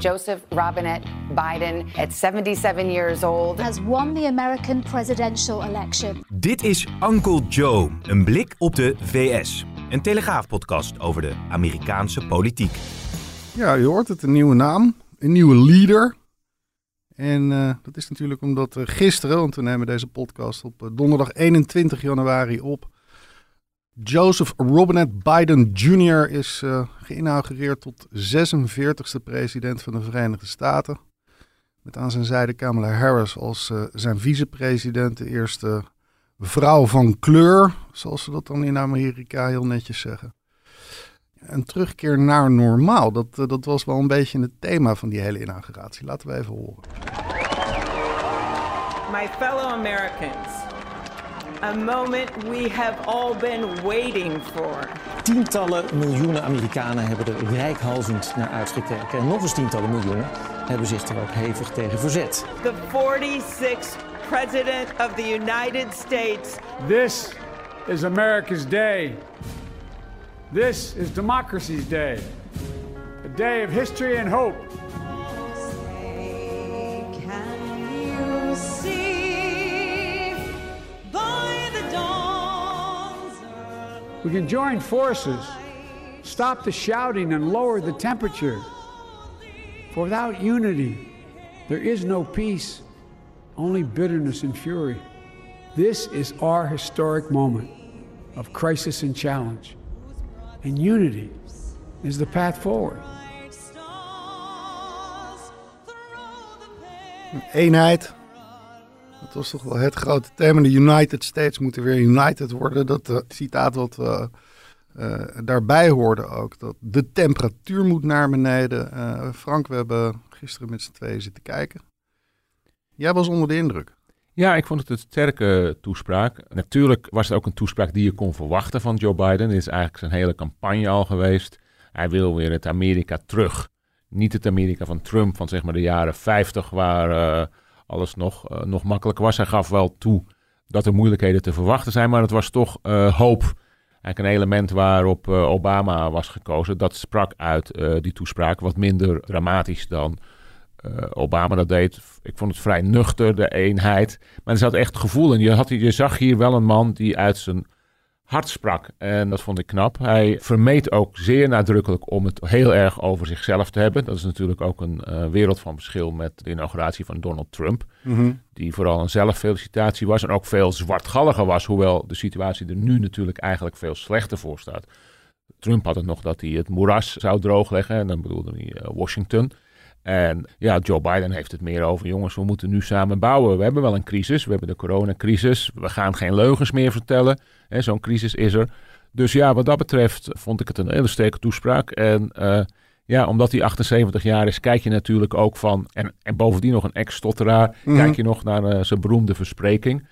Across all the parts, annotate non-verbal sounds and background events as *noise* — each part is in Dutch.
Joseph Robinette Biden, at 77 years old, has won the American presidential election. Dit is Uncle Joe, een blik op de VS. Een telegraafpodcast over de Amerikaanse politiek. Ja, je hoort het, een nieuwe naam, een nieuwe leader. En uh, dat is natuurlijk omdat uh, gisteren, want we nemen deze podcast op uh, donderdag 21 januari op. Joseph Robinette Biden Jr. is geïnaugureerd tot 46e president van de Verenigde Staten. Met aan zijn zijde Kamala Harris als zijn vicepresident, de eerste vrouw van kleur, zoals ze dat dan in Amerika heel netjes zeggen. Een terugkeer naar normaal, dat, dat was wel een beetje het thema van die hele inauguratie. Laten we even horen. My fellow Americans, a moment we have all been waiting for. Tientallen miljoenen Amerikanen hebben er rijkhalzend naar uitgekeken. En nog eens tientallen miljoenen hebben zich er ook hevig tegen verzet. The 46th President of the United States. This is America's day. This is democracy's day. A day of history and hope. We can join forces, stop the shouting, and lower the temperature. For without unity, there is no peace, only bitterness and fury. This is our historic moment of crisis and challenge. And unity is the path forward. Eenheid. Dat was toch wel het grote thema. De United States moeten weer united worden. Dat uh, citaat wat uh, uh, daarbij hoorde ook. Dat de temperatuur moet naar beneden. Frank, we hebben gisteren met z'n tweeën zitten kijken. Jij was onder de indruk. Ja, ik vond het een sterke toespraak. Natuurlijk was het ook een toespraak die je kon verwachten van Joe Biden. Dit is eigenlijk zijn hele campagne al geweest. Hij wil weer het Amerika terug. Niet het Amerika van Trump van zeg maar de jaren 50, waar alles nog, uh, nog makkelijker was. Hij gaf wel toe dat er moeilijkheden te verwachten zijn, maar het was toch uh, hoop. Eigenlijk een element waarop Obama was gekozen. Dat sprak uit die toespraak wat minder dramatisch dan Obama dat deed. Ik vond het vrij nuchter, de eenheid. Maar er zat echt gevoel in. Je, had, je zag hier wel een man die uit zijn hart sprak. En dat vond ik knap. Hij vermeed ook zeer nadrukkelijk om het heel erg over zichzelf te hebben. Dat is natuurlijk ook een uh, wereld van verschil met de inauguratie van Donald Trump. Mm -hmm. Die vooral een zelffelicitatie was. En ook veel zwartgalliger was. Hoewel de situatie er nu natuurlijk eigenlijk veel slechter voor staat. Trump had het nog dat hij het moeras zou droogleggen. En dan bedoelde hij uh, Washington. En ja, Joe Biden heeft het meer over, jongens, we moeten nu samen bouwen. We hebben wel een crisis, we hebben de coronacrisis. We gaan geen leugens meer vertellen. Zo'n crisis is er. Dus ja, wat dat betreft vond ik het een hele sterke toespraak. En uh, ja, omdat hij 78 jaar is, kijk je natuurlijk ook van... En, en bovendien nog een ex-stotteraar, mm -hmm. kijk je nog naar uh, zijn beroemde verspreking...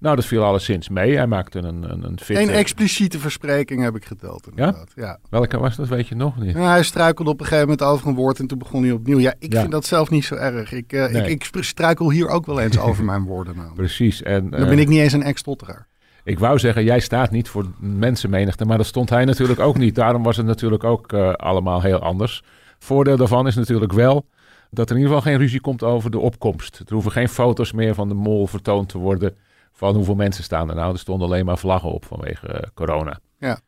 Nou, dat viel alleszins mee. Hij maakte een, een, een fitte... Een expliciete verspreking heb ik geteld inderdaad. Ja? ja? Welke was dat, weet je nog niet? Hij struikelde op een gegeven moment over een woord en toen begon hij opnieuw. Ja, ik ja. vind dat zelf niet zo erg. Ik, uh, nee. ik, ik, struikel hier ook wel eens over mijn woorden. *laughs* Precies. En, uh, Dan ben ik niet eens een ex-stotteraar. Ik wou zeggen, jij staat niet voor mensenmenigte, maar dat stond hij natuurlijk ook niet. Daarom was het natuurlijk ook uh, allemaal heel anders. Voordeel daarvan is natuurlijk wel dat er in ieder geval geen ruzie komt over de opkomst. Er hoeven geen foto's meer van de mol vertoond te worden van hoeveel mensen staan er nou. Er stonden alleen maar vlaggen op vanwege uh, corona. Ja.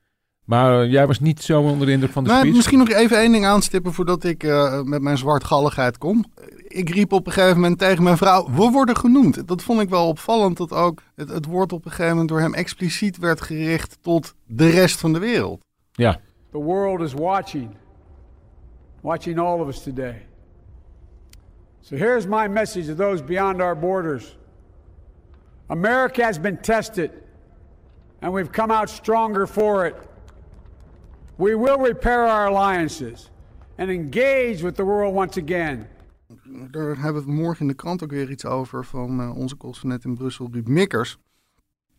Maar uh, jij was niet zo onder de indruk van de nou, speech? Misschien nog even één ding aanstippen voordat ik uh, met mijn zwartgalligheid kom. Ik riep op een gegeven moment tegen mijn vrouw, we worden genoemd. Dat vond ik wel opvallend, dat ook het, het woord op een gegeven moment door hem expliciet werd gericht tot de rest van de wereld. Ja. The world is watching. Watching all of us today. So here's my message to those beyond our borders. America has been tested, and we've come out stronger for it. We will repair our alliances and engage with the world once again. Daar hebben we morgen in de krant ook weer iets over van uh, onze correspondent in Brussel, Ruud Mikkers.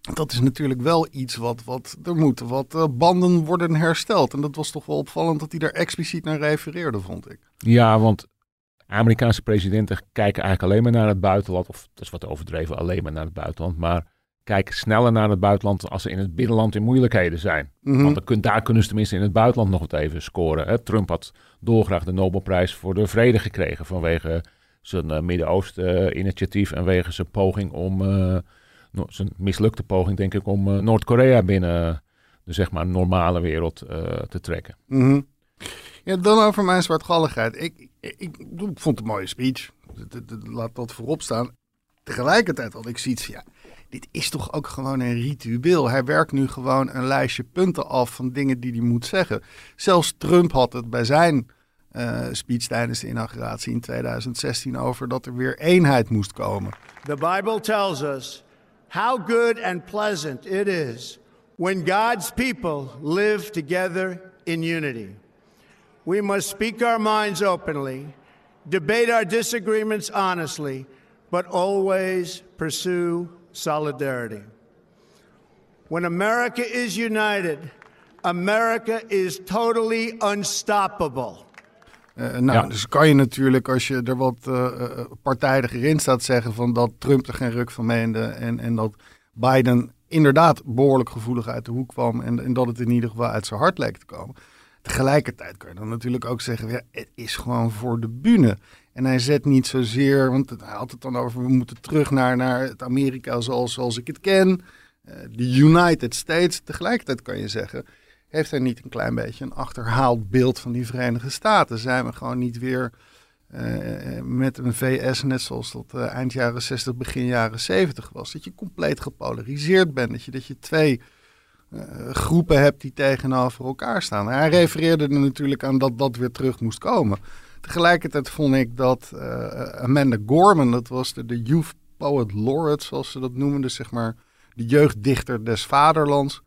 Dat is natuurlijk wel iets wat, wat er moeten wat uh, banden worden hersteld. En dat was toch wel opvallend dat hij daar expliciet naar refereerde, vond ik. Ja, want Amerikaanse presidenten kijken eigenlijk alleen maar naar het buitenland. Of dat is wat overdreven, alleen maar naar het buitenland. Maar kijken sneller naar het buitenland als ze in het binnenland in moeilijkheden zijn. Mhm. Want dan kun, daar kunnen ze tenminste in het buitenland nog wat even scoren. Hè. Trump had dolgraag de Nobelprijs voor de vrede gekregen vanwege zijn eh, Midden-Oosten-initiatief en wegens zijn poging om, eh, no- zijn mislukte poging denk ik, om eh, Noord-Korea binnen de zeg maar normale wereld eh, te trekken. Mhm. Dan over mijn zwartgalligheid. Ik, ik, ik, ik vond het een mooie speech. Laat dat voorop staan. Tegelijkertijd had ik zoiets ja, dit is toch ook gewoon een ritueel. Hij werkt nu gewoon een lijstje punten af van dingen die hij moet zeggen. Zelfs Trump had het bij zijn eh, speech tijdens de inauguratie in 2016 over dat er weer eenheid moest komen. The Bible tells us how good and pleasant it is when God's people live together in unity. We must speak our minds openly, debate our disagreements honestly, but always pursue solidarity. When America is united, America is totally unstoppable. Eh, nou, Ja. dus kan je natuurlijk, als je er wat eh, eh, partijdiger in staat, zeggen van dat Trump er geen ruk van meende en, en dat Biden inderdaad behoorlijk gevoelig uit de hoek kwam en, en dat het in ieder geval uit zijn hart leek te komen. Tegelijkertijd kan je dan natuurlijk ook zeggen, ja, het is gewoon voor de bühne. En hij zet niet zozeer, want hij had het dan over, we moeten terug naar, naar het Amerika zoals, zoals ik het ken. eh, De United States. Tegelijkertijd kan je zeggen, heeft hij niet een klein beetje een achterhaald beeld van die Verenigde Staten? Zijn we gewoon niet weer eh, met een VS, net zoals dat eh, eind jaren 60, begin jaren 70 was? Dat je compleet gepolariseerd bent. Dat je, dat je twee groepen hebt die tegenover elkaar staan. Hij refereerde er natuurlijk aan dat dat weer terug moest komen. Tegelijkertijd vond ik dat eh, Amanda Gorman, dat was de, de Youth Poet Laureate, zoals ze dat noemen, dus zeg maar de jeugddichter des vaderlands.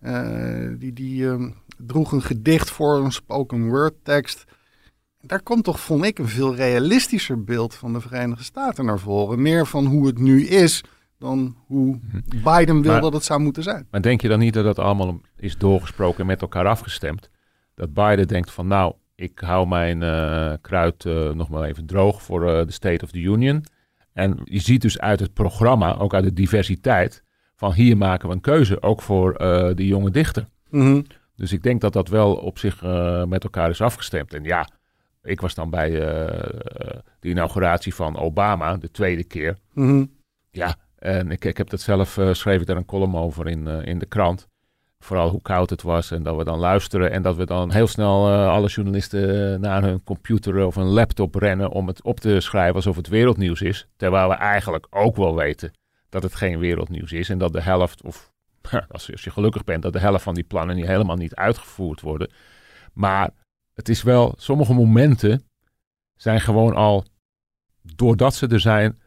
Eh, die die ehm, droeg een gedicht voor, een spoken word tekst. Daar komt toch, vond ik, een veel realistischer beeld van de Verenigde Staten naar voren. Meer van hoe het nu is dan hoe Biden wil Maar- dat het zou moeten zijn. Maar denk je dan niet dat dat allemaal is doorgesproken en met elkaar afgestemd? Dat Biden denkt van nou, ik hou mijn eh, kruid eh, nog maar even droog voor eh, de State of the Union. En je ziet dus uit het programma, ook uit de diversiteit, van hier maken we een keuze, ook voor de jonge dichter. Mhm. Dus ik denk dat dat wel op zich met elkaar is afgestemd. En ja, ik was dan bij de inauguratie van Obama, de tweede keer. Mhm. Ja, en ik, ik heb dat zelf, eh, schreef ik daar een column over in, eh, in de krant. Vooral hoe koud het was en dat we dan luisteren en dat we dan heel snel eh, alle journalisten naar hun computer of een laptop rennen om het op te schrijven alsof het wereldnieuws is. Terwijl we eigenlijk ook wel weten dat het geen wereldnieuws is en dat de helft, of *laughs* als je gelukkig bent, dat de helft van die plannen niet, helemaal niet uitgevoerd worden. Maar het is wel, sommige momenten zijn gewoon al, doordat ze er zijn,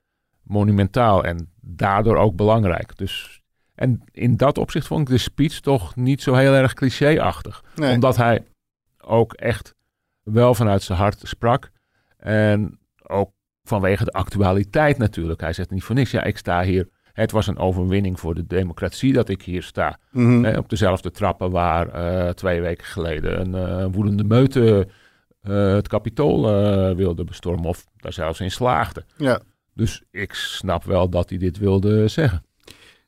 monumentaal en daardoor ook belangrijk. Dus, en in dat opzicht vond ik de speech toch niet zo heel erg clichéachtig. Nee. Omdat hij ook echt wel vanuit zijn hart sprak. En ook vanwege de actualiteit natuurlijk. Hij zegt niet voor niks, ja, ik sta hier. Het was een overwinning voor de democratie dat ik hier sta. Mhm. Eh, op dezelfde trappen waar eh, twee weken geleden een eh, woedende meute eh, het kapitool wilde bestormen. Of daar zelfs in slaagde. Ja. Dus ik snap wel dat hij dit wilde zeggen.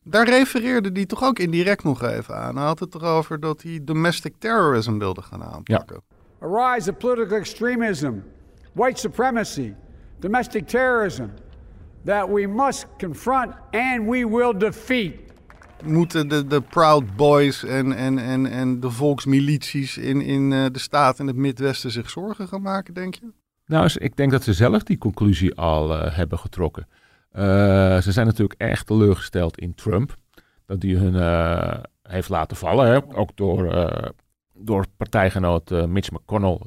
Daar refereerde hij toch ook indirect nog even aan. Hij had het erover dat hij domestic terrorism wilde gaan aanpakken. A rise of political extremism, white supremacy, domestic terrorism that we must confront and we will defeat. Moeten de, de Proud Boys en, en, en, en de volksmilities in, in eh, de staat in het Midwesten zich zorgen gaan maken, denk je? Nou, ik denk dat ze zelf die conclusie al eh, hebben getrokken. Eh, ze zijn natuurlijk echt teleurgesteld in Trump. Dat hij hun eh, heeft laten vallen. Hè? Ook door, door partijgenoot Mitch McConnell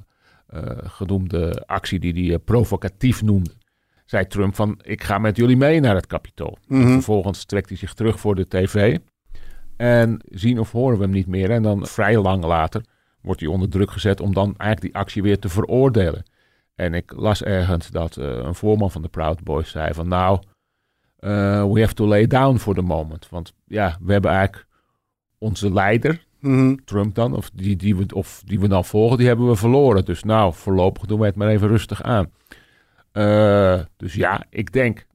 genoemde actie die hij provocatief noemde. Zei Trump van, ik ga met jullie mee naar het kapitool. Mhm. vervolgens trekt hij zich terug voor de tv. En zien of horen we hem niet meer. En dan vrij lang later wordt hij onder druk gezet om dan eigenlijk die actie weer te veroordelen. En ik las ergens dat eh, een voorman van de Proud Boys zei van nou, eh, we have to lay down for the moment. Want ja, we hebben eigenlijk onze leider, Mhm. Trump dan, of die, die we, of die we dan volgen, die hebben we verloren. Dus nou, voorlopig doen we het maar even rustig aan. Eh, dus ja, ik denk,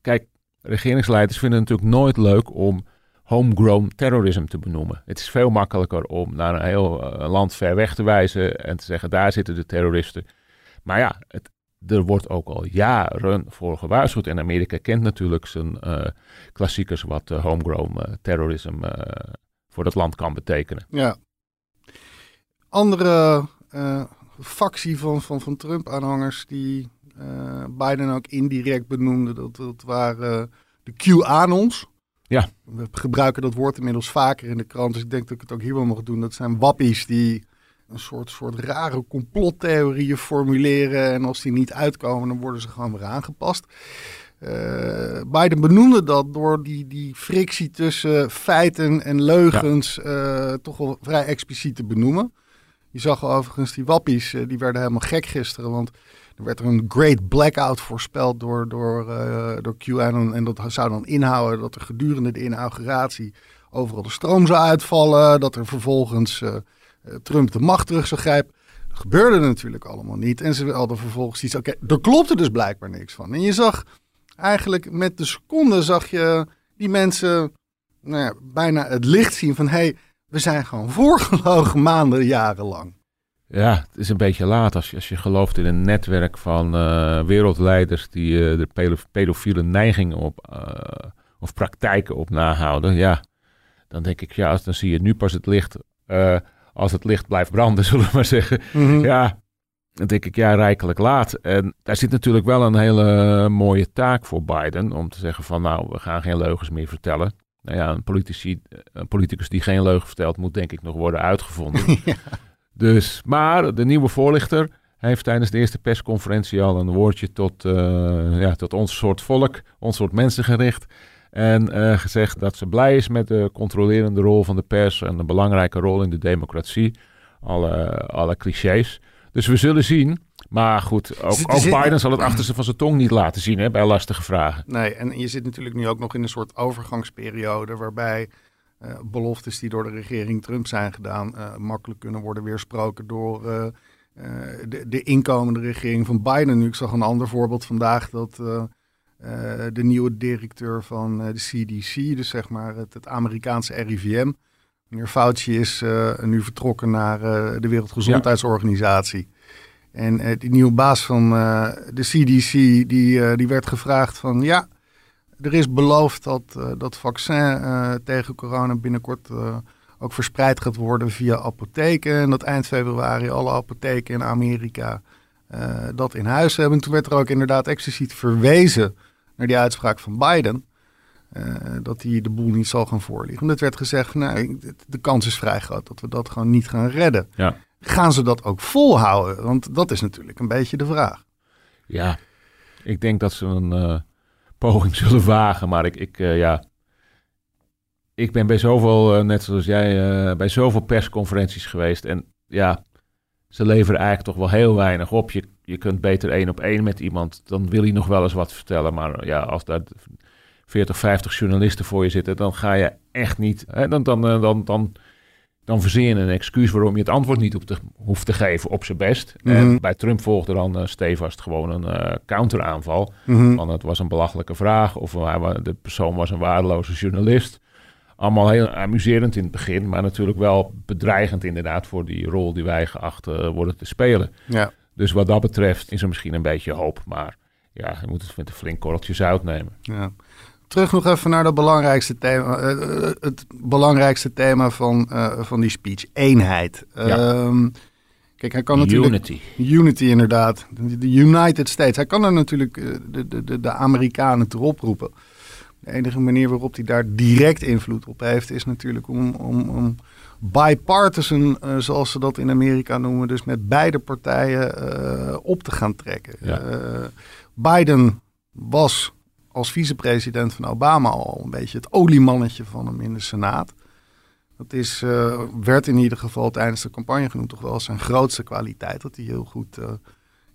kijk, regeringsleiders vinden het natuurlijk nooit leuk om homegrown terrorism te benoemen. Het is veel makkelijker om naar een heel uh, land ver weg te wijzen en te zeggen daar zitten de terroristen. Maar ja, het, er wordt ook al jaren voor gewaarschuwd. En Amerika kent natuurlijk zijn uh, klassiekers wat uh, homegrown terrorism voor dat land kan betekenen. Ja. Andere factie van, van, van Trump-aanhangers die Biden ook indirect benoemde, dat, dat waren de QAnons. Ja. We gebruiken dat woord inmiddels vaker in de krant, dus ik denk dat ik het ook hier wel mag doen. Dat zijn wappies die een soort, soort rare complottheorieën formuleren. En als die niet uitkomen, dan worden ze gewoon weer aangepast. Uh, Biden benoemde dat door die, die frictie tussen feiten en leugens uh, toch wel vrij expliciet te benoemen. Je zag overigens die wappies, uh, die werden helemaal gek gisteren. Want er werd er een great blackout voorspeld door, door, door QAnon. En dat zou dan inhouden dat er gedurende de inauguratie overal de stroom zou uitvallen. Dat er vervolgens Trump de macht terug. Dat gebeurde natuurlijk allemaal niet. En ze hadden vervolgens iets. Oké, okay, er klopte dus blijkbaar niks van. En je zag eigenlijk met de seconde zag je die mensen nou ja, bijna het licht zien van hé, hey, we zijn gewoon voorgelogen maanden, jarenlang. Ja, het is een beetje laat als je, als je gelooft in een netwerk van uh, wereldleiders die uh, de pedofiele neigingen op, of praktijken op nahouden. Ja, dan denk ik, ja, dan zie je nu pas het licht. Als het licht blijft branden, *laughs* zullen we maar zeggen. Mm -hmm. Ja, dan denk ik, ja, rijkelijk laat. En daar zit natuurlijk wel een hele mooie taak voor Biden om te zeggen van, nou, we gaan geen leugens meer vertellen. Nou ja, een, politici, een politicus die geen leugen vertelt, moet denk ik nog worden uitgevonden. *laughs* ja. Dus, maar de nieuwe voorlichter heeft tijdens de eerste persconferentie al een woordje tot, uh, ja, tot ons soort volk, ons soort mensen gericht. En uh, gezegd dat ze blij is met de controlerende rol van de pers en de belangrijke rol in de democratie. Alle, alle clichés. Dus we zullen zien. Maar goed, ook, ook Biden zal het achterste van zijn tong niet laten zien hè, bij lastige vragen. Nee, en je zit natuurlijk nu ook nog in een soort overgangsperiode waarbij uh, beloftes die door de regering Trump zijn gedaan, uh, makkelijk kunnen worden weersproken door uh, de, de, inkomende regering van Biden. Nu, ik zag een ander voorbeeld vandaag dat de nieuwe directeur van de CDC, dus zeg maar het, het Amerikaanse RIVM, meneer Fauci, is nu vertrokken naar de Wereldgezondheidsorganisatie. Ja. En die nieuwe baas van de CDC, die, die werd gevraagd van ja er is beloofd dat dat vaccin tegen corona binnenkort ook verspreid gaat worden via apotheken. En dat eind februari alle apotheken in Amerika dat in huis hebben. En toen werd er ook inderdaad expliciet verwezen naar die uitspraak van Biden. dat hij de boel niet zal gaan voorliggen. En het werd gezegd, nou, de kans is vrij groot dat we dat gewoon niet gaan redden. Ja. Gaan ze dat ook volhouden? Want dat is natuurlijk een beetje de vraag. Ja, ik denk dat ze een poging *laughs* zullen wagen. Maar ik, ik uh, ja. Ik ben bij zoveel, uh, net zoals jij, bij zoveel persconferenties geweest. En ja, ze leveren eigenlijk toch wel heel weinig op. Je, je kunt beter één op één met iemand. Dan wil hij nog wel eens wat vertellen. Maar ja, als daar 40, 50 journalisten voor je zitten, dan ga je echt niet. Hè, dan, dan, dan, dan, dan verzin je een excuus waarom je het antwoord niet op te, hoeft te geven op zijn best. Mm -hmm. En bij Trump volgde dan uh, stevast gewoon een uh, counteraanval. Mm -hmm. Want het was een belachelijke vraag of de persoon was een waardeloze journalist. Allemaal heel amuserend in het begin, maar natuurlijk wel bedreigend inderdaad voor die rol die wij geacht uh, worden te spelen. Ja. Dus wat dat betreft is er misschien een beetje hoop, maar ja, je moet het met een flink korreltje zout nemen. Ja. Terug nog even naar dat belangrijkste thema, uh, het belangrijkste thema van, uh, van die speech, eenheid. Ja. Um, kijk, hij kan natuurlijk... Unity. Unity, inderdaad. De United States. Hij kan er natuurlijk de, de, de Amerikanen erop roepen. De enige manier waarop hij daar direct invloed op heeft, is natuurlijk om, om, om bipartisan, zoals ze dat in Amerika noemen, dus met beide partijen op te gaan trekken. Ja. Biden was als vicepresident van Obama al een beetje het oliemannetje van hem in de Senaat. Dat is, werd in ieder geval tijdens de campagne genoemd toch wel zijn grootste kwaliteit. Dat hij heel goed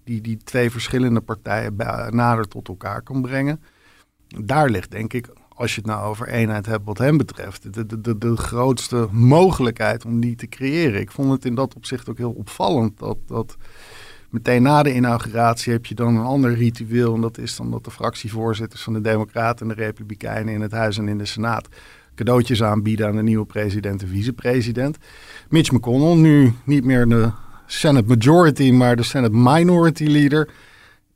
die, die twee verschillende partijen nader tot elkaar kan brengen. Daar ligt denk ik, als je het nou over eenheid hebt wat hem betreft, de, de, de, de grootste mogelijkheid om die te creëren. Ik vond het in dat opzicht ook heel opvallend dat... dat meteen na de inauguratie heb je dan een ander ritueel. En dat is dan dat de fractievoorzitters van de Democraten en de Republikeinen in het Huis en in de Senaat cadeautjes aanbieden aan de nieuwe president en vicepresident. Mitch McConnell, nu niet meer de Senate Majority, maar de Senate Minority Leader.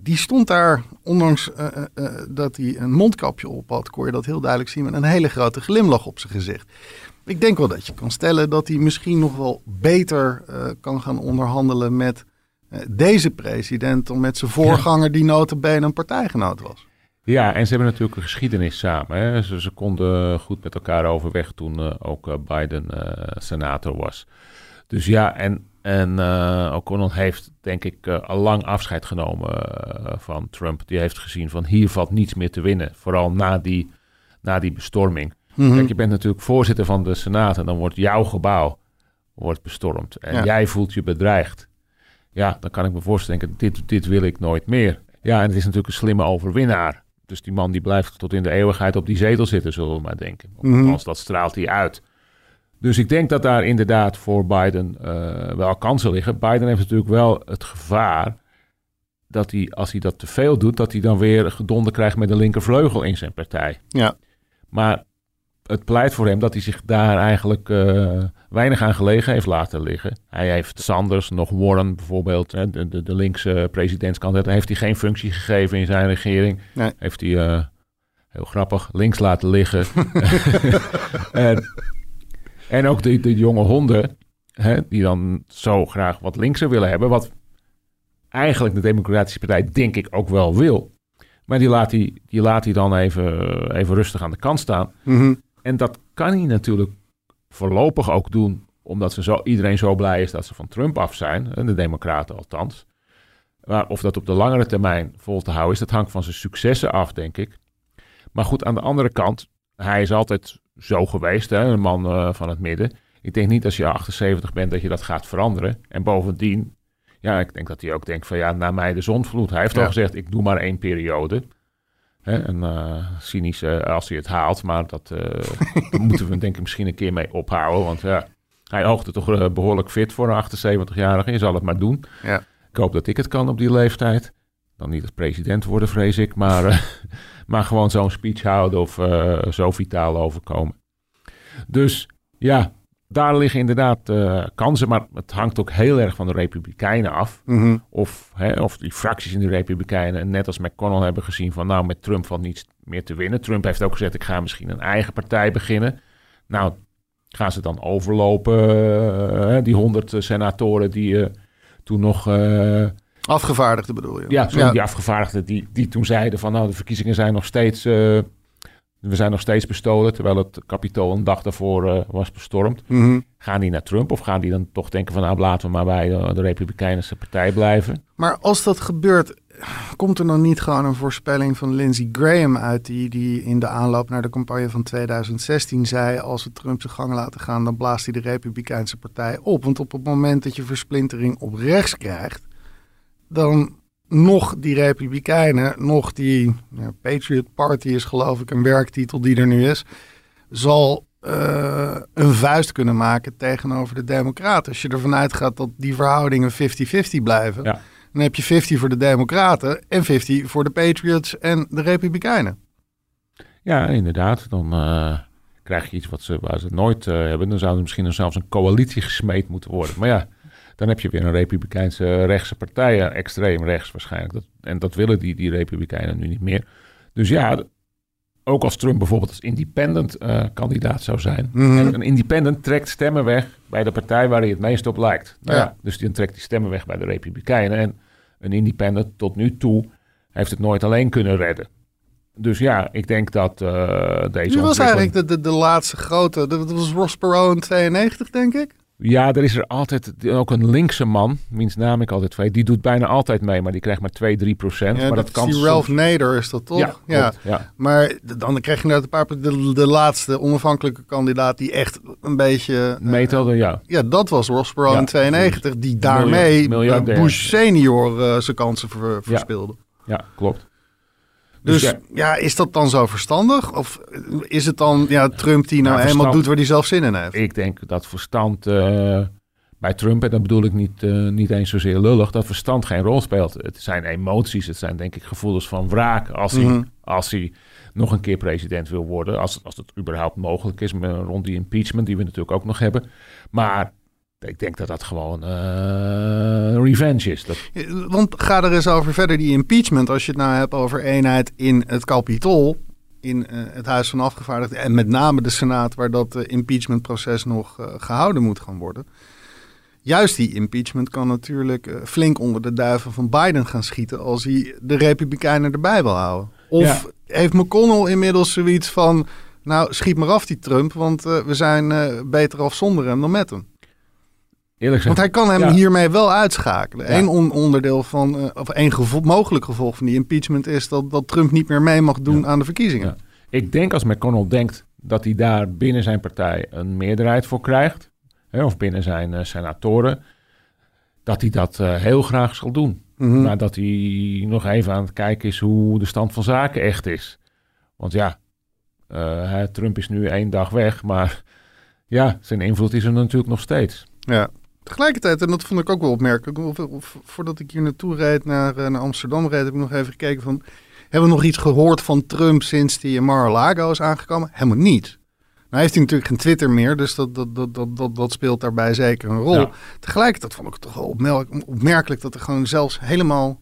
Die stond daar, ondanks uh, uh, dat hij een mondkapje op had, kon je dat heel duidelijk zien met een hele grote glimlach op zijn gezicht. Ik denk wel dat je kan stellen dat hij misschien nog wel beter kan gaan onderhandelen met deze president dan met zijn voorganger, die notabene een partijgenoot was. Ja, en ze hebben natuurlijk een geschiedenis samen. Hè. Ze, ze, konden goed met elkaar overweg toen ook Biden senator was. Dus ja, en, en O'Connell heeft denk ik al lang afscheid genomen van Trump. Die heeft gezien van hier valt niets meer te winnen. Vooral na die, na die bestorming. Mm -hmm. Kijk, je bent natuurlijk voorzitter van de Senaat en dan wordt jouw gebouw wordt bestormd. En ja. jij voelt je bedreigd. Ja, dan kan ik me voorstellen, dit, dit wil ik nooit meer. Ja, en het is natuurlijk een slimme overwinnaar. Dus die man die blijft tot in de eeuwigheid op die zetel zitten, zullen we maar denken. Mhm. althans, dat straalt hij uit. Dus ik denk dat daar inderdaad voor Biden eh, wel kansen liggen. Biden heeft natuurlijk wel het gevaar dat hij, als hij dat te veel doet, dat hij dan weer gedonder krijgt met de linkervleugel in zijn partij. Ja. Maar het pleit voor hem dat hij zich daar eigenlijk eh, weinig aan gelegen heeft laten liggen. Hij heeft Sanders, nog Warren bijvoorbeeld, hè, de, de, de linkse presidentskandidaat, heeft hij geen functie gegeven in zijn regering. Nee. Heeft hij, eh, heel grappig, links laten liggen. *laughs* *laughs* en, en ook de, de jonge honden, hè, die dan zo graag wat linkser willen hebben, wat eigenlijk de Democratische Partij denk ik ook wel wil. Maar die laat hij, die laat hij dan even, even rustig aan de kant staan. Mhm. En dat kan hij natuurlijk voorlopig ook doen, omdat ze zo, iedereen zo blij is dat ze van Trump af zijn, de Democraten althans. Maar of dat op de langere termijn vol te houden is, dat hangt van zijn successen af, denk ik. Maar goed, aan de andere kant, hij is altijd zo geweest, hè, een man uh, van het midden. Ik denk niet als je 78 bent dat je dat gaat veranderen. En bovendien, ja, ik denk dat hij ook denkt van ja, na mij de zonvloed. Hij heeft Ja. al gezegd, ik doe maar één periode. Hè, en uh, cynisch uh, als hij het haalt, maar dat *laughs* daar moeten we denk ik misschien een keer mee ophouden. Want ja, hij oogde toch behoorlijk fit voor een 78-jarige. Je zal het maar doen. Ja. Ik hoop dat ik het kan op die leeftijd. Dan niet als president worden, vrees ik, maar, maar gewoon zo'n speech houden of uh, zo vitaal overkomen. Dus ja, daar liggen inderdaad uh, kansen, maar het hangt ook heel erg van de Republikeinen af. Mhm. Of, hè, of die fracties in de Republikeinen, net als McConnell, hebben gezien van nou, met Trump valt niets meer te winnen. Trump heeft ook gezegd, ik ga misschien een eigen partij beginnen. Nou, gaan ze dan overlopen, uh, die honderd senatoren die uh, toen nog... Afgevaardigden bedoel je? Ja, sorry, die afgevaardigden die, die toen zeiden van nou, de verkiezingen zijn nog steeds... Uh, we zijn nog steeds bestolen, terwijl het kapitool een dag daarvoor uh, was bestormd. Mhm. Gaan die naar Trump of gaan die dan toch denken van nou laten we maar bij de, de Republikeinse partij blijven? Maar als dat gebeurt, komt er dan niet gewoon een voorspelling van Lindsey Graham uit die, die in de aanloop naar de campagne van 2016 zei als we Trump zijn gang laten gaan, dan blaast hij de Republikeinse partij op. Want op het moment dat je versplintering op rechts krijgt, dan nog die Republikeinen, nog die ja, Patriot Party is geloof ik een werktitel die er nu is, zal uh, een vuist kunnen maken tegenover de Democraten. Als je ervan uitgaat dat die verhoudingen 50-50 blijven, ja. dan heb je 50 voor de Democraten en 50 voor de Patriots en de Republikeinen. Ja, inderdaad. Dan uh, krijg je iets wat ze, waar ze nooit uh, hebben. Dan zou er misschien zelfs een coalitie gesmeed moeten worden. Maar ja, dan heb je weer een republikeinse rechtse partij, extreem rechts waarschijnlijk. Dat, en dat willen die, die republikeinen nu niet meer. Dus ja, ook als Trump bijvoorbeeld als independent uh, kandidaat zou zijn. Mhm. Een independent trekt stemmen weg bij de partij waar hij het meest op lijkt. Nou, Ja. ja. dus die trekt die stemmen weg bij de republikeinen. En een independent tot nu toe heeft het nooit alleen kunnen redden. Dus ja, ik denk dat uh, deze... Wie was eigenlijk de, de, de laatste grote? Dat was Ross Perot in 92, denk ik. Ja, er is er altijd ook een linkse man, wiens naam ik altijd weet. Die doet bijna altijd mee, maar die krijgt maar 2, 3 procent. Ja, maar dat, dat kan die soms- Ralph Nader, is dat toch? Ja, ja. Maar dan krijg je inderdaad een paar... De, de laatste onafhankelijke kandidaat die echt een beetje... eh, Meetelde, ja. ja, dat was Ross Perot Ja. in 92. Die daarmee eh. Bush senior eh, zijn kansen ver, verspeelde. Ja, klopt. Dus Dus ja. is dat dan zo verstandig? Of is het dan ja, Trump die nou, Nou, verstand- doet waar hij zelf zin in heeft? Ik denk dat verstand eh, bij Trump, en dat bedoel ik niet, eh, niet eens zozeer lullig, dat verstand geen rol speelt. Het zijn emoties, het zijn denk ik gevoelens van wraak als, hij, Mhm. als hij nog een keer president wil worden. Als, als het überhaupt mogelijk is met- rond die impeachment, die we natuurlijk ook nog hebben. Maar ik denk dat dat gewoon eh, revenge is. Dat, Want ga er eens over verder, die impeachment. Als je het nou hebt over eenheid in het kapitool, in eh, het Huis van Afgevaardigden en met name de Senaat, waar dat eh, impeachmentproces nog eh, gehouden moet gaan worden. Juist die impeachment kan natuurlijk flink onder de duiven van Biden gaan schieten als hij de Republikeinen erbij wil houden. Of heeft McConnell inmiddels zoiets van, nou schiet maar af die Trump, want we zijn beter af zonder hem dan met hem. Eerlijk Want hij kan hem ja. hiermee wel uitschakelen. Ja. Eén on- onderdeel van, eh, of één gevo- mogelijk gevolg van die impeachment is dat, dat Trump niet meer mee mag doen aan de verkiezingen. Ik denk als McConnell denkt dat hij daar binnen zijn partij een meerderheid voor krijgt, hè, of binnen zijn eh, senatoren, dat hij dat eh, heel graag zal doen. Mhm. Maar dat hij nog even aan het kijken is hoe de stand van zaken echt is. Want ja, Trump is nu één dag weg, maar *laughs* ja, zijn invloed is er natuurlijk nog steeds. Ja. Tegelijkertijd, en dat vond ik ook wel opmerkelijk, voordat ik hier naartoe reed, naar, eh, naar Amsterdam reed, heb ik nog even gekeken van, hebben we nog iets gehoord van Trump sinds die in Mar-a-Lago is aangekomen? Helemaal niet. Nou heeft hij natuurlijk geen Twitter meer, dus dat, dat, dat, dat, dat, dat speelt daarbij zeker een rol. Ja. Tegelijkertijd vond ik het toch wel opmerk- opmerkelijk dat er gewoon zelfs helemaal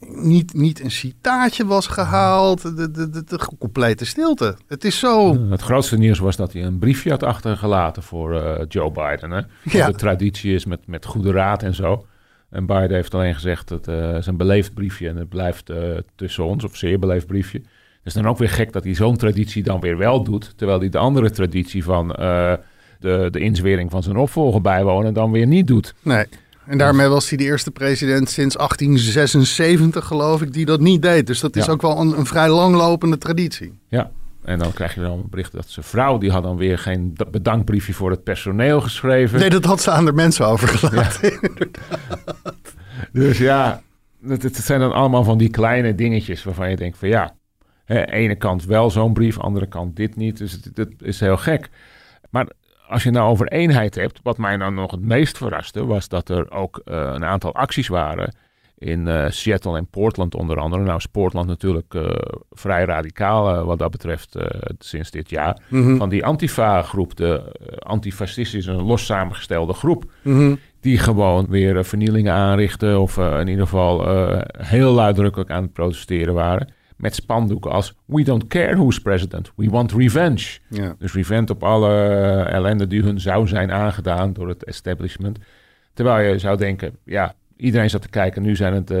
niet, niet een citaatje was gehaald. De, de, de, de complete stilte. Het is zo... Het grootste nieuws was dat hij een briefje had achtergelaten voor eh, Joe Biden. Hè? *laughs* Ja. de traditie is met, met goede raad en zo. En Biden heeft alleen gezegd dat eh, het is een beleefd briefje en het blijft eh, tussen ons, of zeer beleefd briefje. Het is dan ook weer gek dat hij zo'n traditie dan weer wel doet, terwijl hij de andere traditie van de, de inzwering van zijn opvolger bijwonen dan weer niet doet. Nee. En daarmee was hij de eerste president sinds 1876, geloof ik, die dat niet deed. Dus dat is Ja. ook wel een, een vrij langlopende traditie. Ja, en dan krijg je wel een bericht dat zijn vrouw, die had dan weer geen bedankbriefje voor het personeel geschreven. Nee, dat had ze aan de mensen overgelaten. *laughs* Dus ja, het, het zijn dan allemaal van die kleine dingetjes waarvan je denkt van ja, hè, ene kant wel zo'n brief, andere kant dit niet. Dus het is heel gek. Maar als je nou over eenheid hebt, wat mij nou nog het meest verraste, was dat er ook eh, een aantal acties waren in eh, Seattle en Portland onder andere. Nou is Portland natuurlijk eh, vrij radicaal wat dat betreft sinds dit jaar. Mhm. Van die Antifa-groep, de antifascistische, een los samengestelde groep Mhm. die gewoon weer vernielingen aanrichten of in ieder geval heel luidrukkelijk aan het protesteren waren. Met spandoeken als We don't care who's president, we want revenge. Ja. Dus revenge op alle eh, ellende die hun zou zijn aangedaan door het establishment. Terwijl je zou denken, ja, iedereen zat te kijken, nu zijn het eh,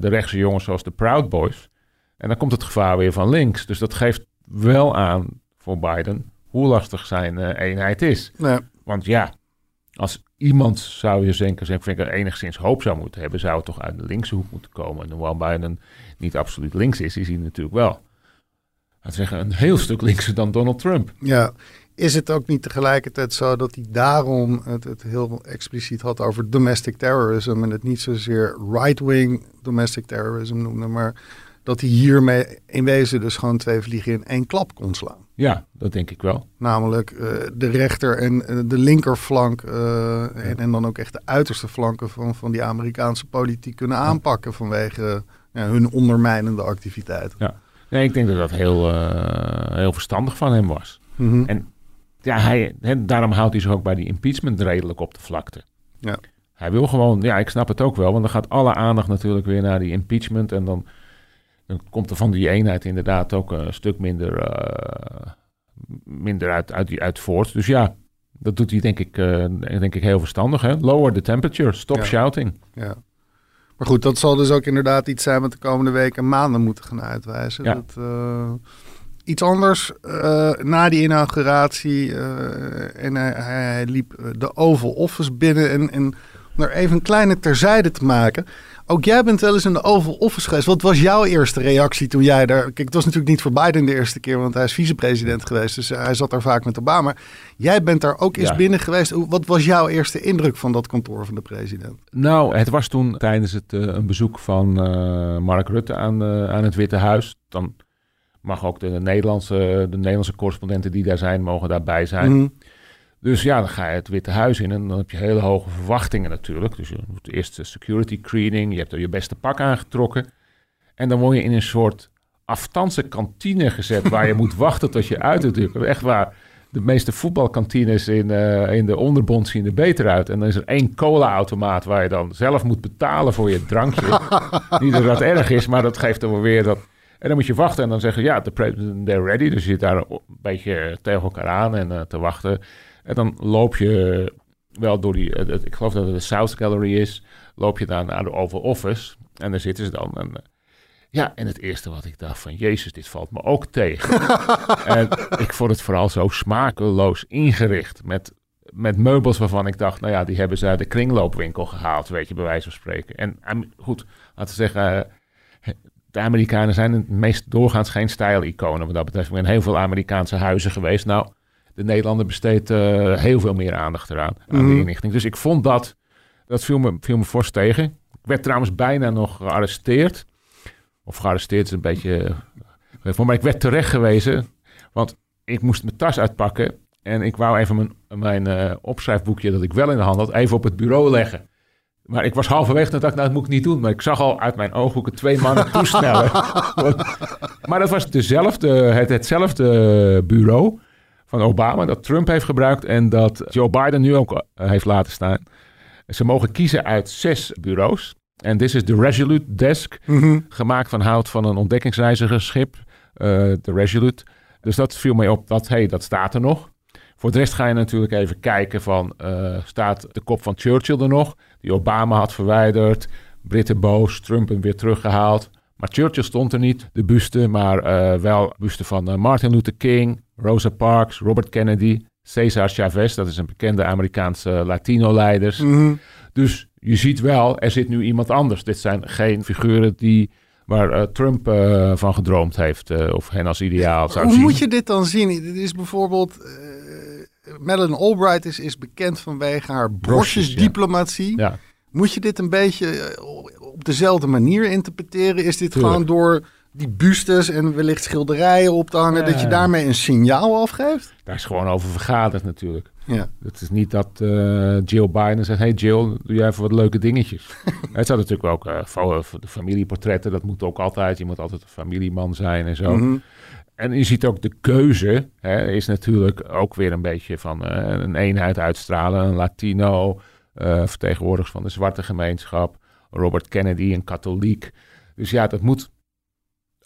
de rechtse jongens zoals de Proud Boys. En dan komt het gevaar weer van links. Dus dat geeft wel aan voor Biden hoe lastig zijn eh, eenheid is. Want ja, als iemand zou je denken, er enigszins hoop zou moeten hebben, zou het toch uit de linkse hoek moeten komen. En hoewel Biden niet absoluut links is, is hij natuurlijk wel. Laten zeggen, een heel stuk linkser dan Donald Trump. Ja. Is het ook niet tegelijkertijd zo dat hij daarom het, het heel expliciet had over domestic terrorism en het niet zozeer right-wing domestic terrorism noemde, maar dat hij hiermee in wezen dus gewoon twee vliegen in één klap kon slaan? Ja, dat denk ik wel. Namelijk eh, de rechter en eh, de linkerflank eh, en, en dan ook echt de uiterste flanken van, van die Amerikaanse politiek kunnen aanpakken vanwege hun ondermijnende activiteiten. Ja. Nee, ik denk dat dat heel, heel verstandig van hem was. Mhm. En ja, hij, daarom houdt hij zich ook bij die impeachment redelijk op de vlakte. Ja. Hij wil gewoon, ja, ik snap het ook wel, want dan gaat alle aandacht natuurlijk weer naar die impeachment. En dan, dan komt er van die eenheid inderdaad ook een stuk minder, eh, minder uit, uit, voort. Dus ja, dat doet hij denk ik, eh, denk ik heel verstandig. Hè? Lower the temperature, stop Ja. shouting. Ja. Maar goed, dat zal dus ook inderdaad iets zijn wat de komende weken en maanden moeten gaan uitwijzen. Ja. Dat, eh, iets anders eh, na die inauguratie eh, en hij, hij, liep eh, de Oval Office binnen en, en er even een kleine terzijde te maken. Ook jij bent wel eens in de Oval Office geweest. Wat was jouw eerste reactie toen jij daar... Kijk, het was natuurlijk niet voor Biden de eerste keer, want hij is vicepresident geweest. Dus hij zat daar vaak met Obama. Jij bent daar ook eens Ja. binnen geweest. Hoe- Wat was jouw eerste indruk van dat kantoor van de president? Nou, het was toen tijdens het, eh, een bezoek van eh, Mark Rutte aan, eh, aan het Witte Huis. Dan mag ook de Nederlandse, de Nederlandse correspondenten die daar zijn, mogen daarbij zijn. Mhm. Dus ja, dan ga je het Witte Huis in en dan heb je hele hoge verwachtingen natuurlijk. Dus je moet eerst de security screening, je hebt er je beste pak aangetrokken. En dan word je in een soort afstandse kantine gezet waar je moet wachten tot je uit het Echt waar, de meeste voetbalkantines in, uh, in de onderbond zien er beter uit. En dan is er één cola-automaat waar je dan zelf moet betalen voor je drankje. *laughs* Niet dat dat erg is, maar dat geeft dan wel weer dat... En dan moet je wachten en dan zeggen, ja, de president, they're ready. Dus je zit daar een beetje tegen elkaar aan en uh, te wachten. En dan loop je wel door die, ik geloof dat het de South Gallery is, loop je daar naar de Oval Office. En daar zitten ze dan. En, eh, ja, en het eerste wat ik dacht van, jezus, dit valt me ook tegen. *laughs* en ik vond het vooral zo smakeloos ingericht met, met meubels waarvan ik dacht, nou ja, die hebben ze uit de kringloopwinkel gehaald, weet je, bij wijze van spreken. En goed, laten we zeggen, eh, de Amerikanen zijn het meest doorgaans geen stijl-iconen wat dat betreft. Ik ben heel veel Amerikaanse huizen geweest. Nou, de Nederlander besteedt uh, heel veel meer aandacht eraan, aan Mhm. die inrichting. Dus ik vond dat, dat viel me, viel me fors tegen. Ik werd trouwens bijna nog gearresteerd. Of gearresteerd is een beetje... eh, maar ik werd terecht gewezen, want ik moest mijn tas uitpakken. En ik wou even mijn, mijn eh, opschrijfboekje dat ik wel in de hand had, even op het bureau leggen. Maar ik was halverwege en dacht, nou, dat moet ik niet doen. Maar ik zag al uit mijn ooghoeken twee mannen toesnellen. *laughs* maar dat was dezelfde, het, hetzelfde bureau van Obama dat Trump heeft gebruikt en dat Joe Biden nu ook eh, heeft laten staan. Ze mogen kiezen uit zes bureaus. En dit is de Resolute Desk, Mhm. gemaakt van hout van een ontdekkingsreizigersschip, eh, de Resolute. Dus dat viel mij op, dat, hey, dat staat er nog. Voor de rest ga je natuurlijk even kijken van, eh, staat de kop van Churchill er nog? Die Obama had verwijderd, Britten boos, Trump hem weer teruggehaald. Maar Churchill stond er niet, de buste, maar eh, wel buste van Martin Luther King, Rosa Parks, Robert Kennedy, Cesar Chavez, dat is een bekende Amerikaanse Latino-leiders. Mhm. Dus je ziet wel, er zit nu iemand anders. Dit zijn geen figuren die, waar eh, Trump eh, van gedroomd heeft, eh, of hen als ideaal zou Hoe zien. moet je dit dan zien? Dit is bijvoorbeeld... Madeleine Albright is, is bekend vanwege haar brosjesdiplomatie. Ja. Moet je dit een beetje op dezelfde manier interpreteren? Is dit Tuurlijk. gewoon door die bustes en wellicht schilderijen op te hangen... dat je daarmee een signaal afgeeft? Daar is gewoon over vergaderd natuurlijk. Ja. Het is niet dat eh, Jill Biden zegt... hey Jill, doe jij even wat leuke dingetjes. *laughs* het zijn natuurlijk ook eh, fo- de familieportretten. Dat moet ook altijd. Je moet altijd een familieman zijn en zo. Mhm. En je ziet ook de keuze hè, is natuurlijk ook weer een beetje van eh, een eenheid uitstralen. Een Latino, eh vertegenwoordigers van de zwarte gemeenschap. Robert Kennedy, een katholiek. Dus ja, dat moet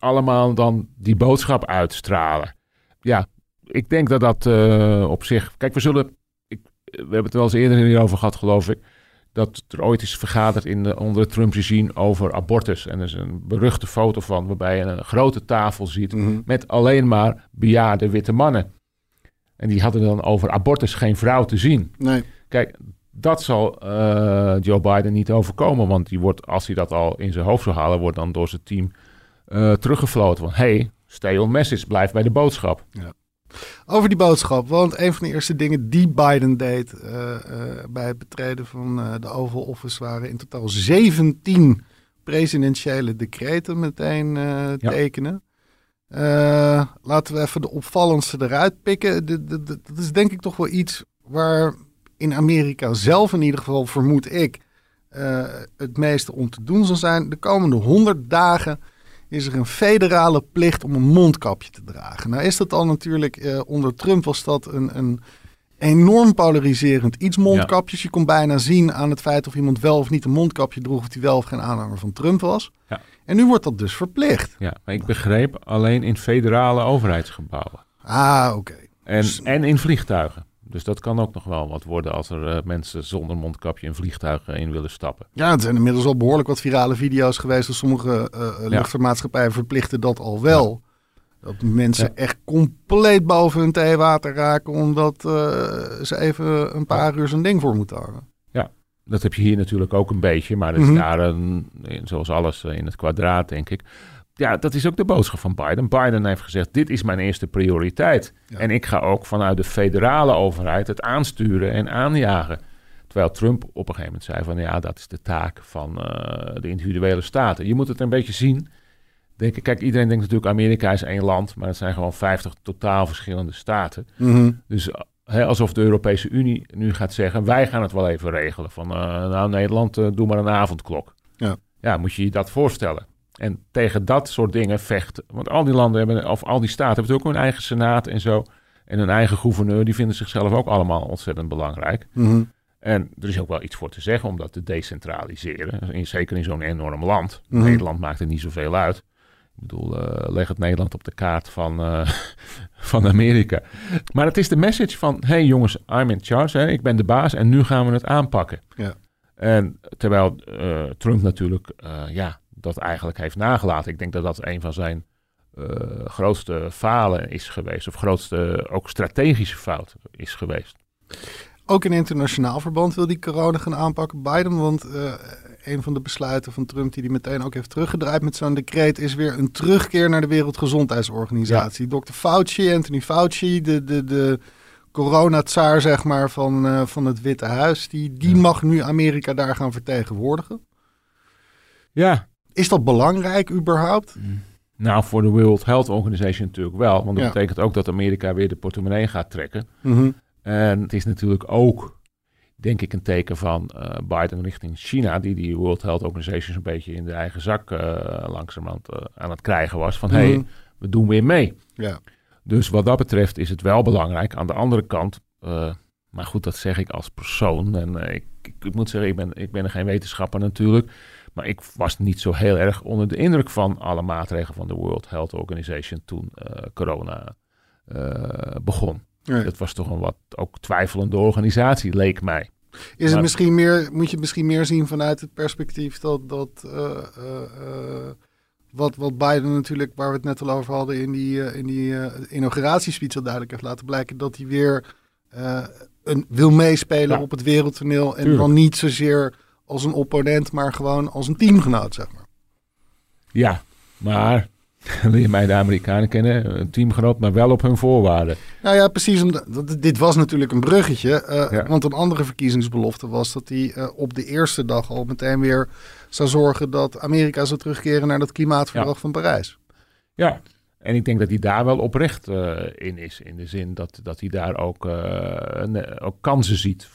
allemaal dan die boodschap uitstralen. Ja, ik denk dat dat eh, op zich... Kijk, we zullen... Ik, we hebben het wel eens eerder hierover gehad, geloof ik. Dat er ooit is vergaderd in de, onder het Trump-regime over abortus. En er is een beruchte foto van waarbij je een grote tafel ziet... Mhm. met alleen maar bejaarde witte mannen. En die hadden dan over abortus geen vrouw te zien. Nee. Kijk, dat zal eh, Joe Biden niet overkomen. Want die wordt, als hij dat al in zijn hoofd zou halen, wordt dan door zijn team eh, teruggefloten. Van hey, stay on message, blijf bij de boodschap. Over die boodschap, want een van de eerste dingen die Biden deed eh, eh, bij het betreden van de Oval Office waren in totaal 17 presidentiële decreten meteen Ja. tekenen. Laten we even de opvallendste eruit pikken. De- de- de- Dat is denk ik toch wel iets waar in Amerika zelf in ieder geval, vermoed ik, het meeste om te doen zal zijn. De komende 100 dagen is er een federale plicht om een mondkapje te dragen. Nou is dat al natuurlijk, eh, onder Trump was dat een, een enorm polariserend iets, mondkapjes. Je kon bijna zien aan het feit of iemand wel of niet een mondkapje droeg, of hij wel of geen aanhanger van Trump was. Ja. En nu wordt dat dus verplicht. Ja, maar ik begreep alleen in federale overheidsgebouwen. Ah, oké. En, en in vliegtuigen. Dus dat kan ook nog wel wat worden als er eh, mensen zonder mondkapje in vliegtuigen in willen stappen. Ja, het zijn inmiddels al behoorlijk wat virale video's geweest. Dus sommige eh, luchtvaartmaatschappijen verplichten dat al wel. Dat mensen Ja. echt compleet boven hun theewater raken, omdat ze even een paar uur zijn ding voor moeten hangen. Ja, dat heb je hier natuurlijk ook een beetje, maar dat is Mhm. daar een, zoals alles in het kwadraat, denk ik. Ja, dat is ook de boodschap van Biden. Biden heeft gezegd: dit is mijn eerste prioriteit. En ik ga ook vanuit de federale overheid het aansturen en aanjagen. Terwijl Trump op een gegeven moment zei van ja, dat is de taak van eh, de individuele staten. Je moet het een beetje zien. Denk, ik- kijk, iedereen denkt natuurlijk Amerika is één land, maar het zijn gewoon 50 totaal verschillende staten. Mhm. Dus alsof de Europese Unie nu gaat zeggen: wij gaan het wel even regelen. Van eh, nou, Nederland, eh, doe maar een avondklok. Ja. ja, moet je je dat voorstellen. En tegen dat soort dingen vechten. Want al die landen hebben, of al die staten hebben natuurlijk ook hun eigen senaat en zo. En hun eigen gouverneur, die vinden zichzelf ook allemaal ontzettend belangrijk. Mhm. En er is ook wel iets voor te zeggen om dat te decentraliseren. In, zeker in zo'n enorm land. Mhm. Nederland maakt er niet zoveel uit. Ik bedoel, eh, leg het Nederland op de kaart van, eh, *laughs* van Amerika. Maar het is de message van... hey jongens, I'm in charge. Hè? Ik ben de baas en nu gaan we het aanpakken. Ja. En terwijl eh, Trump natuurlijk ja, dat eigenlijk heeft nagelaten. Ik denk dat dat een van zijn eh, grootste falen is geweest. Of grootste ook strategische fout is geweest. Ook in internationaal verband wil die corona gaan aanpakken, Biden. Want eh, een van de besluiten van Trump die hij meteen ook heeft teruggedraaid met zo'n decreet... is weer een terugkeer naar de Wereldgezondheidsorganisatie. Dr. Fauci, Anthony Fauci, de, de, de coronatsaar zeg maar, van, eh, van het Witte Huis... die, die mag nu Amerika daar gaan vertegenwoordigen. Ja, Is dat belangrijk überhaupt? nou voor de World Health Organization natuurlijk wel. Want dat Ja. betekent ook dat Amerika weer de portemonnee gaat trekken. Mhm. En het is natuurlijk ook, denk ik, een teken van eh, Biden richting China, die die World Health Organization een beetje in de eigen zak eh langzamerhand eh, aan het krijgen was. Van, hé, Mhm. hey, we doen weer mee. Ja. Dus wat dat betreft is het wel belangrijk. Aan de andere kant, maar goed, dat zeg ik als persoon. En ik, ik, ik moet zeggen, ik ben, ik ben geen wetenschapper natuurlijk. Maar ik was niet zo heel erg onder de indruk van alle maatregelen van de World Health Organization toen eh, corona eh, begon. Nee. Dat was toch een wat ook twijfelende organisatie, leek mij. Is het misschien meer, moet je het misschien meer zien vanuit het perspectief dat, dat eh, wat, wat Biden natuurlijk, waar we het net al over hadden in die, in die inauguratiespeech al duidelijk heeft laten blijken, dat hij weer een, wil meespelen Ja. op het wereldtoneel en Tuurlijk. dan niet zozeer als een opponent, maar gewoon als een teamgenoot, zeg maar. Ja, maar *laughs* wil je mij de Amerikanen kennen? Een teamgenoot, maar wel op hun voorwaarden. Nou ja, precies. Omdat, dat- dit was natuurlijk een bruggetje. eh, Ja. Want een andere verkiezingsbelofte was dat hij eh, op de eerste dag al meteen weer zou zorgen dat Amerika zou terugkeren naar dat klimaatverdrag Ja. van Parijs. Ja, en ik denk dat hij daar wel oprecht eh, in is. In de zin dat, dat hij daar ook, ook kansen ziet.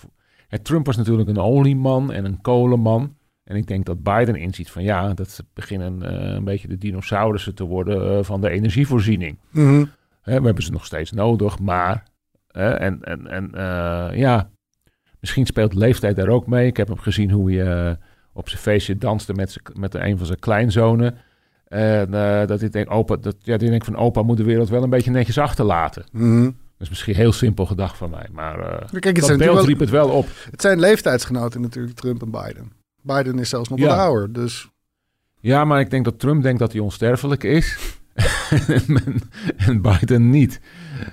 Trump was natuurlijk een olieman en een kolenman. En ik denk dat Biden inziet van ja, dat ze beginnen eh, een beetje de dinosaurussen te worden eh, van de energievoorziening. Mhm. Hè, we hebben ze nog steeds nodig, maar... hè, en en, en eh, ja, misschien speelt leeftijd daar ook mee. Ik heb hem gezien hoe hij op zijn feestje danste met, met een van zijn kleinzonen. En dat ik denk, opa, dat, ja, die denk van opa moet de wereld wel een beetje netjes achterlaten. Mhm. Dat is misschien heel simpel gedacht van mij, maar eh Kijk, het dat beeld wel, riep het wel op. het zijn leeftijdsgenoten natuurlijk, Trump en Biden. Biden is zelfs nog Ja. wat ouder. Dus Ja, maar ik denk dat Trump denkt dat hij onsterfelijk is. *laughs* en, en Biden niet.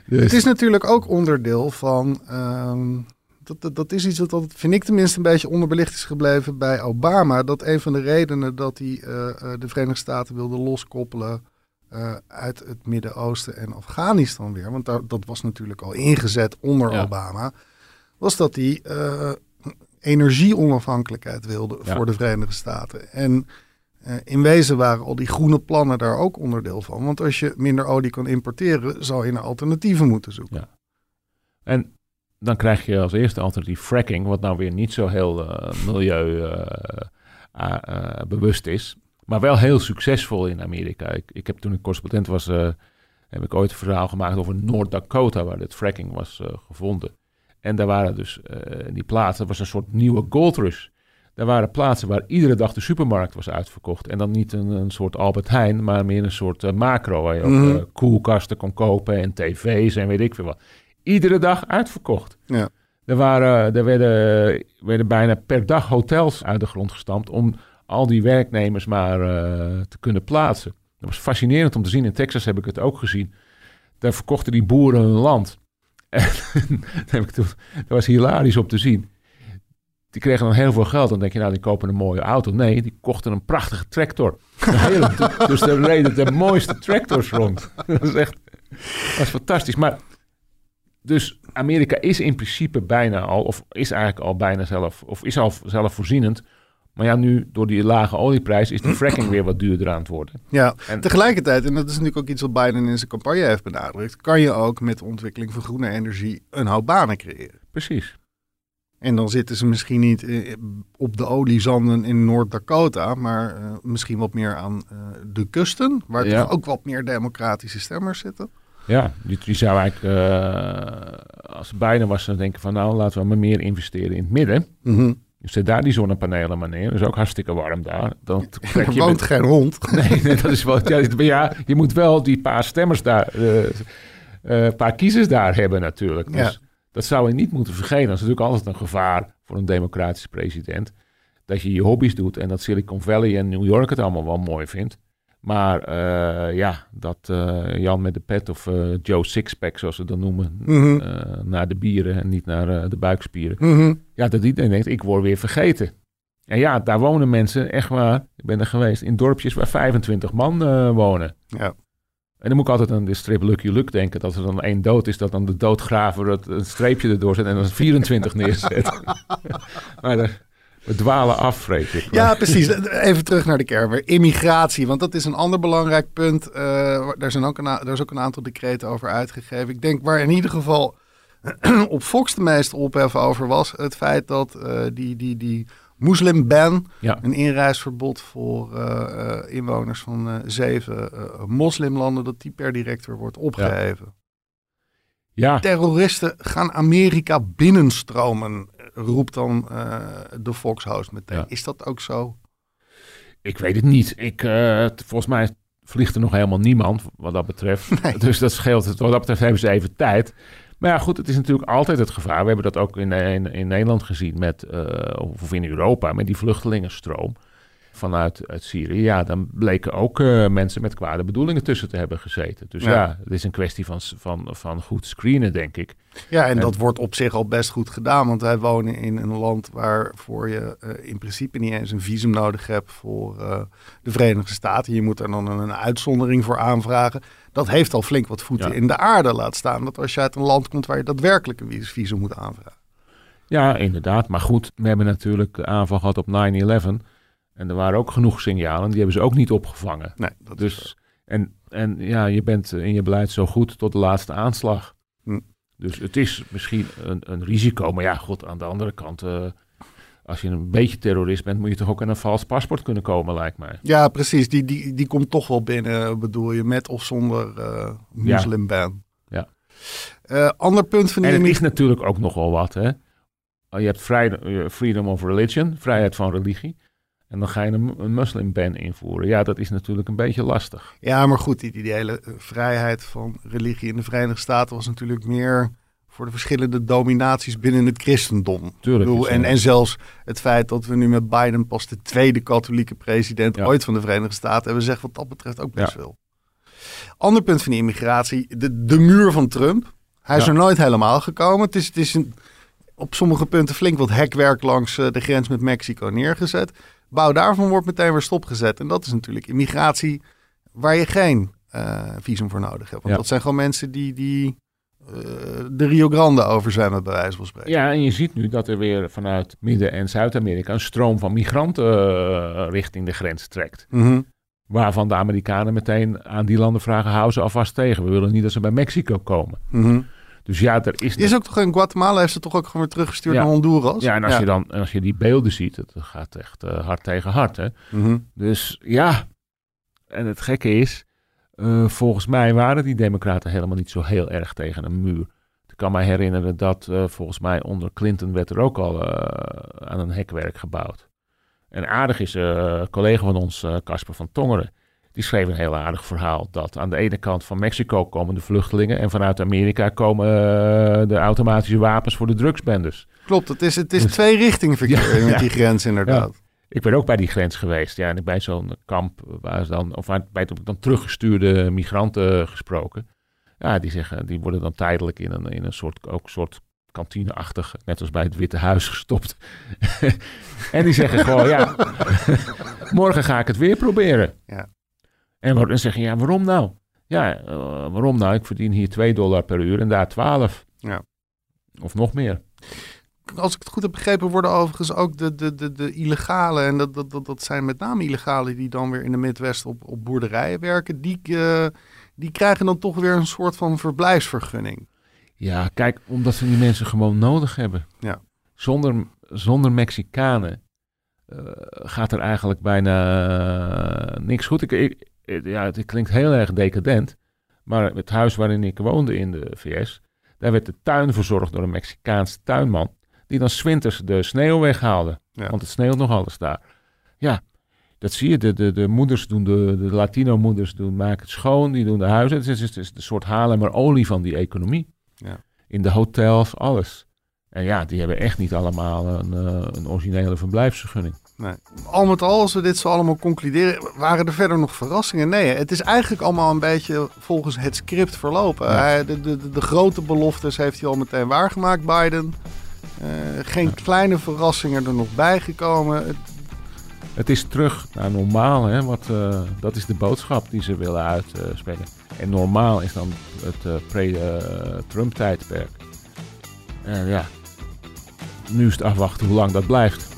Dus, het is natuurlijk ook onderdeel van. ehm, dat, dat, dat is iets dat, dat, vind ik tenminste, een beetje onderbelicht is gebleven bij Obama. Dat een van de redenen dat hij eh, eh, de Verenigde Staten wilde loskoppelen eh, uit het Midden-Oosten en Afghanistan weer. Want daar, dat was natuurlijk al ingezet onder Ja. Obama. Was dat hij eh, energieonafhankelijkheid wilde Ja. voor de Verenigde Staten. En eh, in wezen waren al die groene plannen daar ook onderdeel van. Want als je minder olie kan importeren, zou je naar alternatieven moeten zoeken. Ja. En dan krijg je als eerste alternatief fracking, wat nou weer niet zo heel milieubewust is, maar wel heel succesvol in Amerika. Ik, ik heb toen ik correspondent was, eh, heb ik ooit een verhaal gemaakt over North Dakota, waar dit fracking was eh, gevonden. En daar waren dus eh, die plaatsen, was een soort nieuwe gold rush. Daar waren plaatsen waar iedere dag de supermarkt was uitverkocht. En dan niet een, een soort Albert Heijn, maar meer een soort macro. Waar je ook Mhm. koelkasten kon kopen en tv's en weet ik veel wat. Iedere dag uitverkocht. Ja. Er, waren, er werden, werden bijna per dag hotels uit de grond gestampt om al die werknemers maar eh, te kunnen plaatsen. Dat was fascinerend om te zien. In Texas heb ik het ook gezien. Daar verkochten die boeren hun land. *laughs* En dat, heb ik toen, dat was hilarisch om te zien. Die kregen dan heel veel geld. Dan denk je, nou, die kopen een mooie auto. Nee, die kochten een prachtige tractor. *laughs* Een hele, dus er reden de mooiste tractors rond. *laughs* Dat is echt dat is fantastisch. Maar dus Amerika is in principe bijna al, of is eigenlijk al bijna zelf, of is al zelfvoorzienend. Maar ja, nu door die lage olieprijs is die fracking weer wat duurder aan het worden. Ja, En- tegelijkertijd, en dat is natuurlijk ook iets wat Biden in zijn campagne heeft benadrukt, kan je ook met de ontwikkeling van groene energie een hoop banen creëren. Precies. En dan zitten ze misschien niet eh, op de oliezanden in Noord-Dakota, maar eh, misschien wat meer aan eh, de kusten, waar Ja. toch ook wat meer democratische stemmers zitten. Ja, die, die zou eigenlijk, eh, als Biden was, dan denken van nou, laten we maar meer investeren in het midden. Mhm. Dus zet daar die zonnepanelen maar neer. Dat is ook hartstikke warm daar. Dan trek je woont met- geen hond. *laughs* Nee, nee, dat is wel. Ja, je moet wel die paar stemmers daar, eh, paar kiezers daar hebben natuurlijk. Dus Ja. dat zou je niet moeten vergeten. Dat is natuurlijk altijd een gevaar voor een democratische president. Dat je je hobby's doet en dat Silicon Valley en New York het allemaal wel mooi vindt. Maar eh, ja, dat eh, Jan met de pet of eh, Joe Sixpack, zoals ze dat noemen, Mhm. naar de bieren en niet naar de buikspieren. Mhm. Ja, dat iedereen denkt, ik word weer vergeten. En ja, daar wonen mensen, echt waar, ik ben er geweest, in dorpjes waar 25 man wonen. Ja. En dan moet ik altijd aan de strip Lucky Luke denken, dat er dan één dood is, dat dan de doodgraver het, een streepje erdoor zet en dan 24 *laughs* neerzet. *laughs* maar daar- we dwalen af, vrees ik. Ja, precies. Even terug naar de kern. Immigratie, want dat is een ander belangrijk punt. Eh, daar, zijn ook een, daar is ook een aantal decreten over uitgegeven. Ik denk waar in ieder geval *clears throat* op Fox de meeste ophef over was... het feit dat eh, die, die, die moslimban, Ja. een inreisverbod voor eh, inwoners van zeven moslimlanden... dat die per direct weer wordt opgeheven. Ja, Terroristen gaan Amerika binnenstromen, roept dan eh, de Fox-host meteen. Ja. Is dat ook zo? ik weet het niet. Ik, eh, volgens mij vliegt er nog helemaal niemand wat dat betreft. *laughs* Nee. Dus dat scheelt. Wat dat betreft hebben ze even tijd. Maar ja, goed, het is natuurlijk altijd het gevaar. We hebben dat ook in, in, in Nederland gezien met, eh, of in Europa, met die vluchtelingenstroom vanuit uit Syrië. Ja, dan bleken ook eh, mensen met kwade bedoelingen tussen te hebben gezeten. Dus Ja. ja, het is een kwestie van, van, van goed screenen, denk ik. Ja, en En- dat wordt op zich al best goed gedaan. Want wij wonen in een land waarvoor je eh, in principe niet eens een visum nodig hebt voor eh, de Verenigde Staten. Je moet er dan een uitzondering voor aanvragen. Dat heeft al flink wat voeten Ja. in de aarde laat staan. Dat als je uit een land komt waar je daadwerkelijk een vis- visum moet aanvragen. Ja, inderdaad. Maar goed, we hebben natuurlijk de aanval gehad op 9-11. En er waren ook genoeg signalen, die hebben ze ook niet opgevangen. Nee, dat is Dus, en, en ja, je bent in je beleid zo goed tot de laatste aanslag. Hm. Dus het is misschien een, een risico. Maar ja, goed, aan de andere kant, eh, als je een beetje terrorist bent, moet je toch ook aan een vals paspoort kunnen komen, lijkt mij. Ja, precies. Die, die, die komt toch wel binnen, bedoel je, met of zonder eh moslimban. Ja. Eh, ander punt van die En het is natuurlijk ook nog wel wat, hè. Je hebt freedom of religion, vrijheid van religie. En dan ga je een, een moslimban invoeren. Ja, dat is natuurlijk een beetje lastig. Ja, maar goed, die, die hele vrijheid van religie in de Verenigde Staten was natuurlijk meer voor de verschillende dominaties binnen het christendom. Tuurlijk bedoel, en, en zelfs het feit dat we nu met Biden pas de tweede katholieke president Ja. ooit van de Verenigde Staten hebben, zegt wat dat betreft ook best Ja. veel. Ander punt van die immigratie, de, de muur van Trump. Hij is Ja. er nooit helemaal gekomen. Het is, het is een, op sommige punten flink wat hekwerk langs eh, de grens met Mexico neergezet. Bouw daarvan wordt meteen weer stopgezet. En dat is natuurlijk immigratie waar je geen eh, visum voor nodig hebt. Want Ja. dat zijn gewoon mensen die, die eh, de Rio Grande overzwemmen, bij wijze van spreken. Ja, en je ziet nu dat er weer vanuit Midden- en Zuid-Amerika een stroom van migranten eh, richting de grens trekt. Mhm. Waarvan de Amerikanen meteen aan die landen vragen: hou ze alvast tegen. We willen niet dat ze bij Mexico komen. Mhm. Dus ja, er is. Is ook toch in Guatemala heeft ze toch ook gewoon weer teruggestuurd Ja. naar Honduras? ja, en als, Je dan, en als je die beelden ziet, het gaat echt eh, hard tegen hard. Hè? Mhm. Dus ja, en het gekke is, eh, volgens mij waren die democraten helemaal niet zo heel erg tegen een muur. Ik kan me herinneren dat eh, volgens mij onder Clinton werd er ook al aan een hekwerk gebouwd. En aardig is, een collega van ons, Casper van Tongeren, die schreef een heel aardig verhaal. Dat aan de ene kant van Mexico komen de vluchtelingen en vanuit Amerika komen eh, de automatische wapens voor de drugsbendes. Klopt, het is, het is twee richting verkeer Ja, met ja. die grens inderdaad. Ik ben ook bij die grens geweest. Ja, en bij zo'n kamp waar ze dan, of waar- bij dan teruggestuurde migranten gesproken. Ja, die zeggen, die worden dan tijdelijk in een, in een soort, ook soort kantineachtig, net als bij het Witte Huis *laughs* gestopt. en die zeggen gewoon, ja, *laughs* morgen ga ik het weer proberen. Ja. En dan zeggen, ja, waarom nou? Ja, eh, waarom nou? Ik verdien hier 2 dollar per uur en daar 12. Ja. Of nog meer. als ik het goed heb begrepen, worden overigens ook de, de, de, de illegale, en dat, dat, dat, dat zijn met name illegale die dan weer in de Midwest op, op boerderijen werken, die, uh, die krijgen dan toch weer een soort van verblijfsvergunning. Ja, kijk, omdat ze die mensen gewoon nodig hebben. Ja. Zonder, zonder Mexicanen uh, gaat er eigenlijk bijna niks goed. Ik, ik, ja, het klinkt heel erg decadent, maar het huis waarin ik woonde in de VS, daar werd de tuin verzorgd door een Mexicaanse tuinman. Die dan zwinters de sneeuw weghaalde. Want het sneeuwt nog alles daar. Ja, dat zie je. De, de, de moeders doen, de, de Latino-moeders doen, maken het schoon. Die doen de huizen. Het is, het is een soort halen maar olie van die economie. Ja. In de hotels, alles. En ja, die hebben echt niet allemaal een, uh, een originele verblijfsvergunning. Nee. Al met al, als we dit zo allemaal concluderen, waren er verder nog verrassingen? Nee, het is eigenlijk allemaal een beetje volgens het script verlopen. Ja. De, de, de, de, grote beloftes heeft hij al meteen waargemaakt, Biden. Uh, geen ja. kleine verrassingen er nog bijgekomen. Het... het is terug naar normaal, hè? Wat, uh, dat is de boodschap die ze willen uitspreken. en normaal is dan het uh, pre-Trump-tijdperk. En ja, nu is het afwachten hoe lang dat blijft.